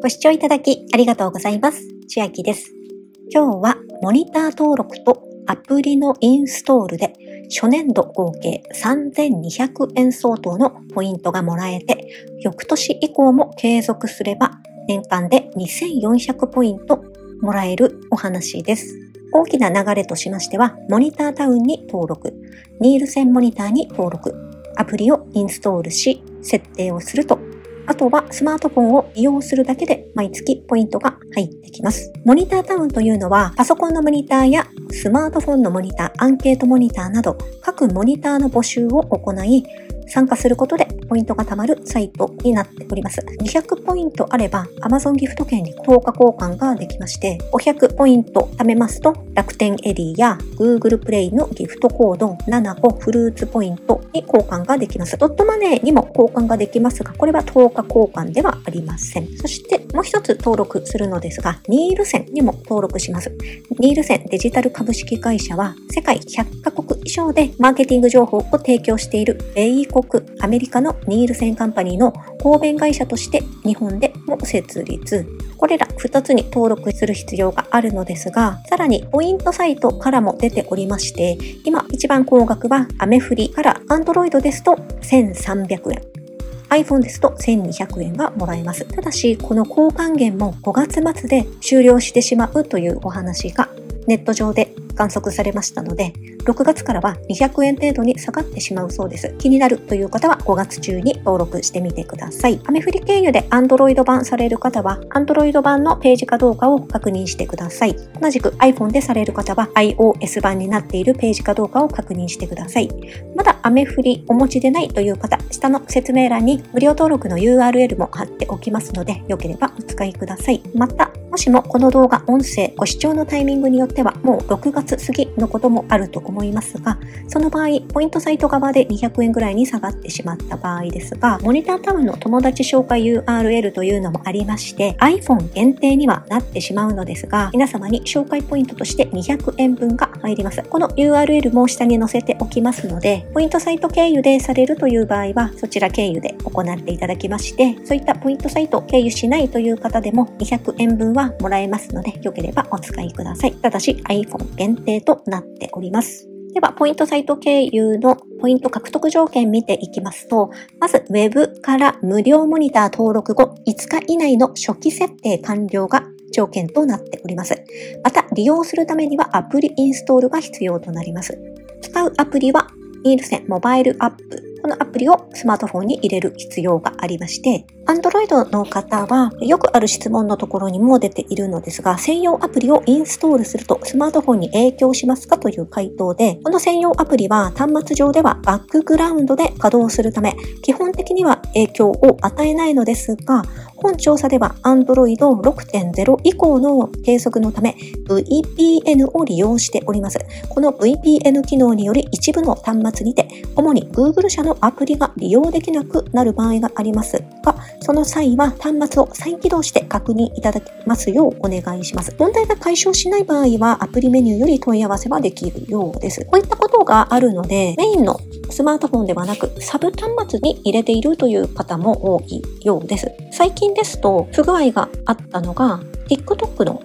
ご視聴いただきありがとうございます。千秋です。今日はモニター登録とアプリのインストールで初年度合計3200円相当のポイントがもらえて、翌年以降も継続すれば年間で2400ポイントもらえるお話です。大きな流れとしましては、モニタータウンに登録、ニールセンモニターに登録、アプリをインストールし、設定をするとあとはスマートフォンを利用するだけで毎月ポイントが入ってきます。モニタータウンというのはパソコンのモニターやスマートフォンのモニター、アンケートモニターなど各モニターの募集を行い、参加することでポイントが貯まるサイトになっております。200ポイントあれば Amazon ギフト券に10日交換ができまして、500ポイント貯めますと楽天エリーや Google プレイのギフトコード7個フルーツポイントに交換ができます。ドットマネーにも交換ができますが、これは10日交換ではありません。そしてもう一つ登録するのですが、ニールセンにも登録します。ニールセンデジタル株式会社は世界100カ国以上でマーケティング情報を提供している米国、アメリカのニールセンカンパニーの合弁会社として日本でも設立。これら2つに登録する必要があるのですが、さらにポイントサイトからも出ておりまして、今一番高額はアメフリから Android ですと1300円。iPhone ですと1200円がもらえます。ただし、この交換源も5月末で終了してしまうというお話がネット上で観測されましたので、6月からは200円程度に下がってしまうそうです。気になるという方は5月中に登録してみてください。アメフリ経由で Android 版される方は、Android 版のページかどうかを確認してください。同じく iPhone でされる方は iOS 版になっているページかどうかを確認してください。まだアメフリお持ちでないという方、下の説明欄に無料登録の URL も貼っておきますので、よければお使いください。また、しもこの動画、音声、ご視聴のタイミングによってはもう6月過ぎのこともあると思いますが、その場合、ポイントサイト側で200円ぐらいに下がってしまった場合ですが、モニタータウンの友達紹介 URL というのもありまして、iPhone 限定にはなってしまうのですが、皆様に紹介ポイントとして200円分が入ります。この URL も下に載せておきますので、ポイントサイト経由でされるという場合は、そちら経由で行っていただきまして、そういったポイントサイト経由しないという方でも200円分はもらえますので、よければお使いください。ただし iPhone 限定となっております。では、ポイントサイト経由のポイント獲得条件見ていきますと、まず Web から無料モニター登録後5日以内の初期設定完了が条件となっております。また、利用するためにはアプリインストールが必要となります。使うアプリは、ニールセンモバイルアップこのアプリをスマートフォンに入れる必要がありまして、Android の方はよくある質問のところにも出ているのですが、専用アプリをインストールするとスマートフォンに影響しますかという回答で、この専用アプリは端末上ではバックグラウンドで稼働するため、基本的には影響を与えないのですが、本調査では Android 6.0以降の計測のため VPN を利用しております。この VPN 機能により一部の端末にて、主に Google 社のアプリが利用できなくなる場合がありますか、その際は端末を再起動して確認いただきますようお願いします。問題が解消しない場合はアプリメニューより問い合わせはできるようです。こういったことがあるので、メインのスマートフォンではなくサブ端末に入れているという方も多いようです。最近ですと不具合があったのが TikTok の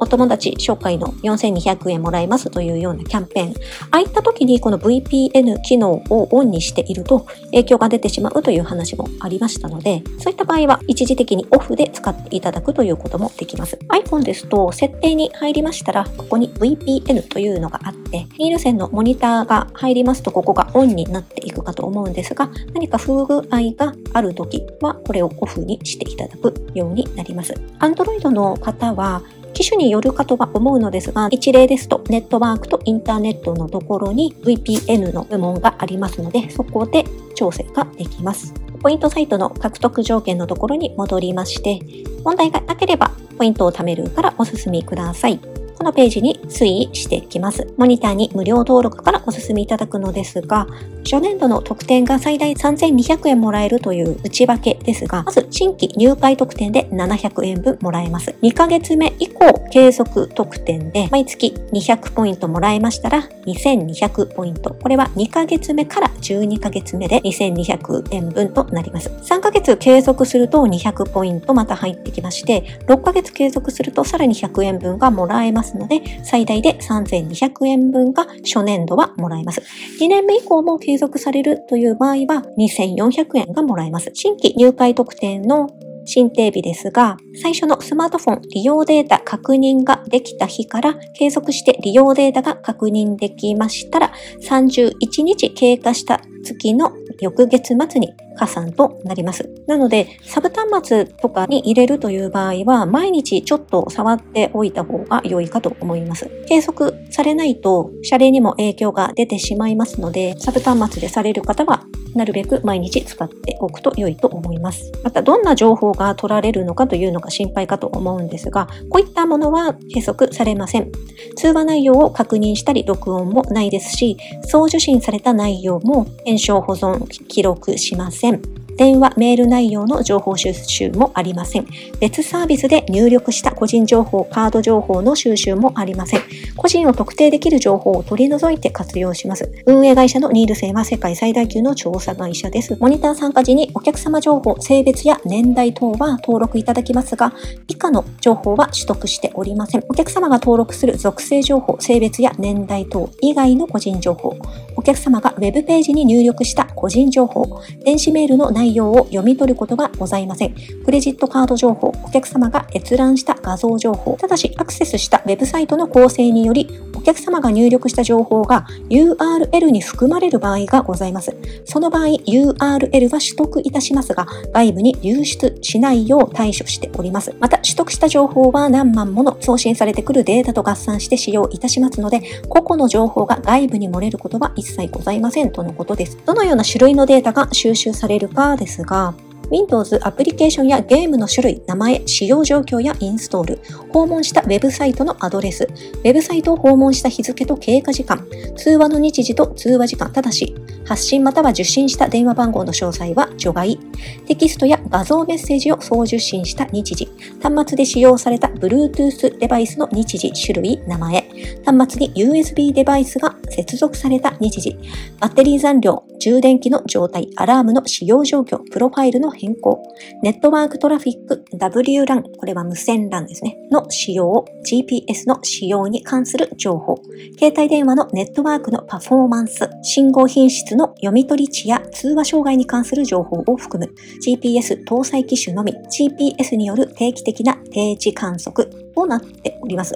お友達紹介の4200円もらえますというようなキャンペーン。ああいった時にこの VPN 機能をオンにしていると影響が出てしまうという話もありましたので、そういった場合は一時的にオフで使っていただくということもできます。iPhone ですと設定に入りましたら、ここに VPN というのがあって、ニールセンのモニターが入りますとここがオンになっていくかと思うんですが、何か不具合がある時はこれをオフにしていただくようになります。Android の方は機種によるかとは思うのですが、一例ですと、ネットワークとインターネットのところに VPN の部門がありますので、そこで調整ができます。ポイントサイトの獲得条件のところに戻りまして、問題がなければポイントを貯めるからお進みください。このページに推移していきます。モニターに無料登録からお進みいただくのですが、初年度の特典が最大3200円もらえるという内訳ですが、まず新規入会特典で700円分もらえます。2ヶ月目以降継続特典で毎月200ポイントもらえましたら2200ポイント。これは2ヶ月目から12ヶ月目で2200円分となります。3ヶ月継続すると200ポイントまた入ってきまして、6ヶ月継続するとさらに100円分がもらえますので、最大で3200円分が初年度はもらえます。2年目以降も継続されるという場合は2400円がもらえます。新規入会特典の新定日ですが、最初のスマートフォン利用データ確認ができた日から継続して利用データが確認できましたら、31日経過した月の翌月末に加算となります。なので、サブ端末とかに入れるという場合は、毎日ちょっと触っておいた方が良いかと思います。計測されないと、謝礼にも影響が出てしまいますので、サブ端末でされる方は、なるべく毎日使っておくと良いと思います。また、どんな情報が取られるのかというのが心配かと思うんですが、こういったものは計測されません。通話内容を確認したり、録音もないですし、送受信された内容も検証保存記録しませんせん。電話、メール内容の情報収集もありません。別サービスで入力した個人情報、カード情報の収集もありません。個人を特定できる情報を取り除いて活用します。運営会社のニールセンは世界最大級の調査会社です。モニター参加時にお客様情報、性別や年代等は登録いただきますが、以下の情報は取得しておりません。お客様が登録する属性情報、性別や年代等以外の個人情報、お客様が Web ページに入力した個人情報、電子メールの内容を読み取ることがございません。クレジットカード情報、お客様が閲覧した画像情報、ただしアクセスしたウェブサイトの構成により、お客様が入力した情報が URL に含まれる場合がございます。その場合、URL は取得いたしますが、外部に流出しないよう対処しております。また、取得した情報は何万もの送信されてくるデータと合算して使用いたしますので、個々の情報が外部に漏れることは一切ございませんとのことです。どのような種類のデータが収集されるかですが、Windows アプリケーションやゲームの種類、名前、使用状況やインストール、訪問したウェブサイトのアドレス、ウェブサイトを訪問した日付と経過時間、通話の日時と通話時間、ただし、発信または受信した電話番号の詳細は除外、テキストや画像メッセージを送受信した日時、端末で使用された Bluetooth デバイスの日時、種類、名前、端末に USB デバイスが接続された日時、バッテリー残量、充電器の状態、アラームの使用状況、プロファイルの変更、ネットワークトラフィック、WLAN、これは無線 LAN ですね、の使用、GPS の使用に関する情報、携帯電話のネットワークのパフォーマンス、信号品質の読み取り値や通話障害に関する情報を含む、GPS 搭載機種のみ、GPS による定期的な定時観測となっております。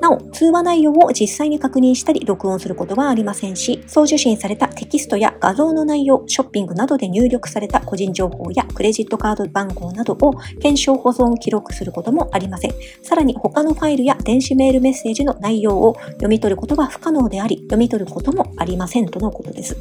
なお、通話内容を実際に確認したり録音することはありませんし、送受信されたテキストや画像の内容、ショッピングなどで入力された個人情報やクレジットカード番号などを検証保存記録することもありません。さらに他のファイルや電子メールメッセージの内容を読み取ることは不可能であり、読み取ることもありませんとのことです。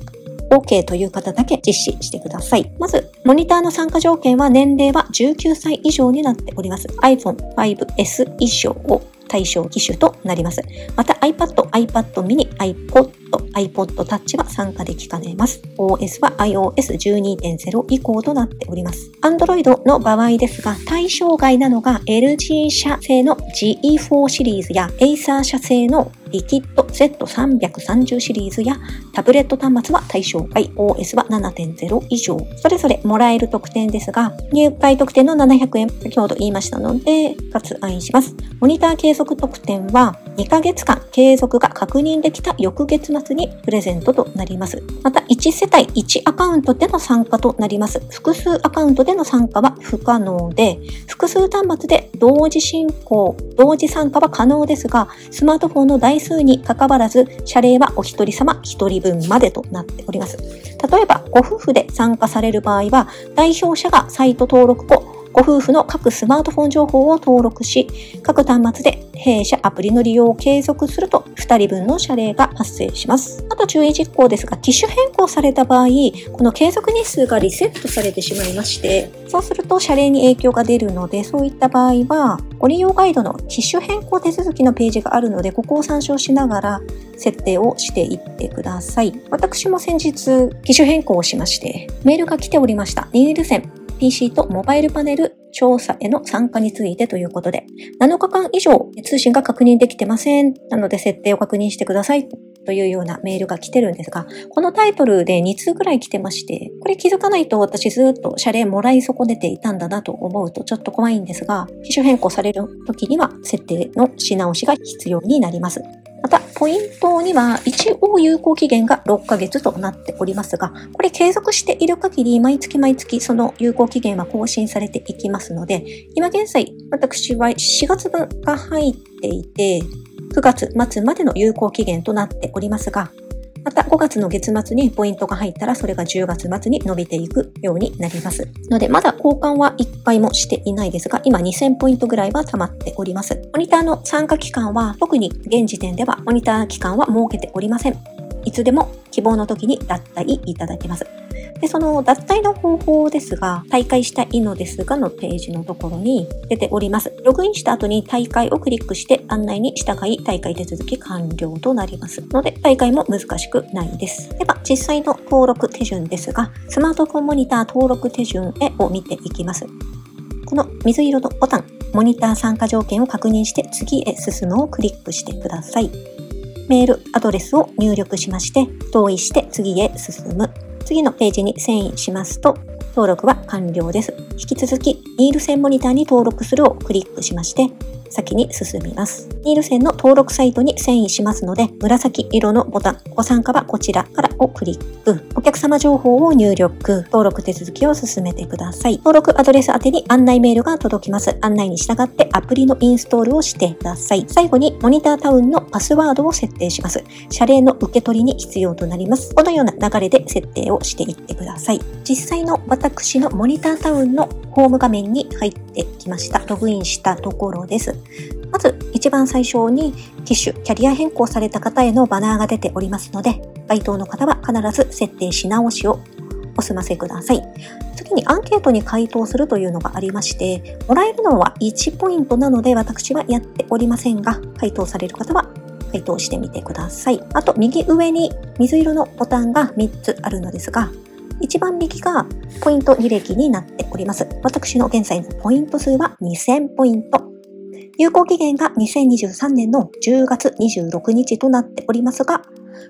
OK という方だけ実施してください。まず、モニターの参加条件は年齢は19歳以上になっております。iPhone 5S 以上を対象機種となります。また iPad、iPad mini、iPod、iPod Touch は参加できかねます。OS は iOS12.0 以降となっております。Android の場合ですが、対象外なのが LG 社製の GE4 シリーズや Acer 社製のリキッド Z330 シリーズやタブレット端末は対象外、OS は7.0以上。それぞれもらえる特典ですが、入会特典の700円、先ほど言いましたので、割愛します。モニター計測特典は、2ヶ月間継続が確認できた翌月末にプレゼントとなります。また、1世帯1アカウントでの参加となります。複数アカウントでの参加は不可能で、複数端末で同時進行、同時参加は可能ですが、スマートフォンの台数に関わらず、謝礼はお一人様一人分までとなっております。例えば、ご夫婦で参加される場合は、代表者がサイト登録後、ご夫婦の各スマートフォン情報を登録し、各端末で弊社アプリの利用を継続すると2人分の謝礼が発生します。あと注意事項ですが、機種変更された場合、この継続日数がリセットされてしまいまして、そうすると謝礼に影響が出るので、そういった場合は、ご利用ガイドの機種変更手続きのページがあるので、ここを参照しながら設定をしていってください。私も先日、機種変更をしまして、メールが来ておりました。ニール線 PC とモバイルパネル調査への参加についてということで、7日間以上通信が確認できてません。なので設定を確認してください。というようなメールが来てるんですが、このタイトルで2通ぐらい来てまして、これ気づかないと私ずっと謝礼もらい損ねていたんだなと思うとちょっと怖いんですが、機種変更される時には設定のし直しが必要になります。また、ポイントには一応有効期限が6ヶ月となっておりますが、これ継続している限り、毎月毎月その有効期限は更新されていきますので、今現在、私は4月分が入っていて、9月末までの有効期限となっておりますが、また5月の月末にポイントが入ったらそれが10月末に伸びていくようになります。のでまだ交換は1回もしていないですが、今2000ポイントぐらいは溜まっております。モニターの参加期間は特に現時点ではモニター期間は設けておりません。いつでも希望の時に脱退いただけます。で、その脱退の方法ですが、大会したいのですがのページのところに出ております。ログインした後に大会をクリックして案内に従い大会手続き完了となりますので、大会も難しくないです。では、実際の登録手順ですが、スマートフォンモニター登録手順へを見ていきます。この水色のボタン、モニター参加条件を確認して次へ進むをクリックしてください。メール、アドレスを入力しまして、同意して次へ進む。次のページに遷移しますと、登録は完了です。引き続き、ニール線モニターに登録するをクリックしまして、先に進みます。ニールセンの登録サイトに遷移しますので、紫色のボタン、ご参加はこちらからをクリック。お客様情報を入力。登録手続きを進めてください。登録アドレス宛てに案内メールが届きます。案内に従ってアプリのインストールをしてください。最後にモニタータウンのパスワードを設定します。謝礼の受け取りに必要となります。このような流れで設定をしていってください。実際の私のモニタータウンのホーム画面に入ってきました。ログインしたところです。まず一番最初に機種、キャリア変更された方へのバナーが出ておりますので、該当の方は必ず設定し直しをお済ませください。次にアンケートに回答するというのがありまして、もらえるのは1ポイントなので私はやっておりませんが、回答される方は回答してみてください。あと右上に水色のボタンが3つあるのですが、一番右がポイント履歴になっております。私の現在のポイント数は2000ポイント。有効期限が2023年の10月26日となっておりますが、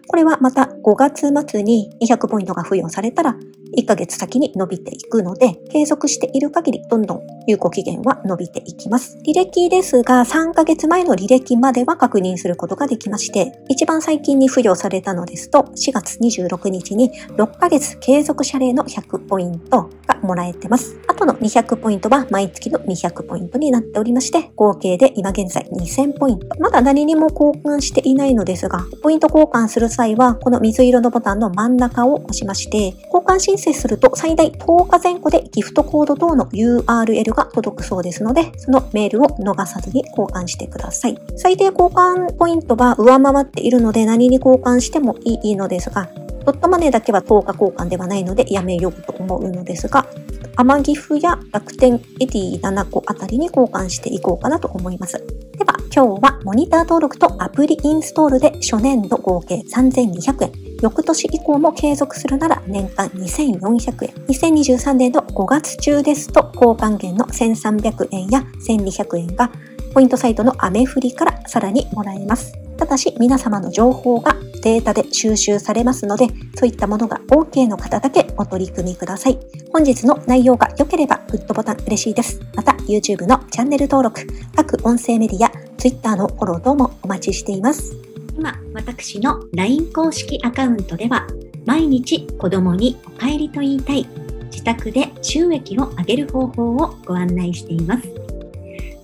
これはまた5月末に200ポイントが付与されたら1ヶ月先に伸びていくので、継続している限りどんどん有効期限は伸びていきます。履歴ですが、3ヶ月前の履歴までは確認することができまして、一番最近に付与されたのですと、4月26日に6ヶ月継続謝礼の100ポイントがもらえてます。あとの200ポイントは毎月の200ポイントになっておりまして、合計で今現在2000ポイント。まだ何にも交換していないのですが、ポイント交換する際は、この水色のボタンの真ん中を押しまして、交換申請すると最大10日前後でギフトコード等の URL が届くそうですので、そのメールを逃さずに交換してください。最低交換ポイントは上回っているので何に交換してもいいのですが、ドットマネーだけは10日交換ではないのでやめようと思うのですが、アマギフや楽天エディ7個あたりに交換していこうかなと思います。では、今日はモニター登録とアプリインストールで初年度合計3200円。翌年以降も継続するなら年間2400円。2023年の5月中ですと交換券の1300円や1200円がポイントサイトのアメフリからさらにもらえます。ただし皆様の情報がデータで収集されますので、そういったものが OK の方だけお取り組みください。本日の内容が良ければグッドボタン嬉しいです。また YouTube のチャンネル登録、各音声メディア、Twitter のフォロー等もお待ちしています。今、私の LINE 公式アカウントでは、毎日子供にお帰りと言いたい、自宅で収益を上げる方法をご案内しています。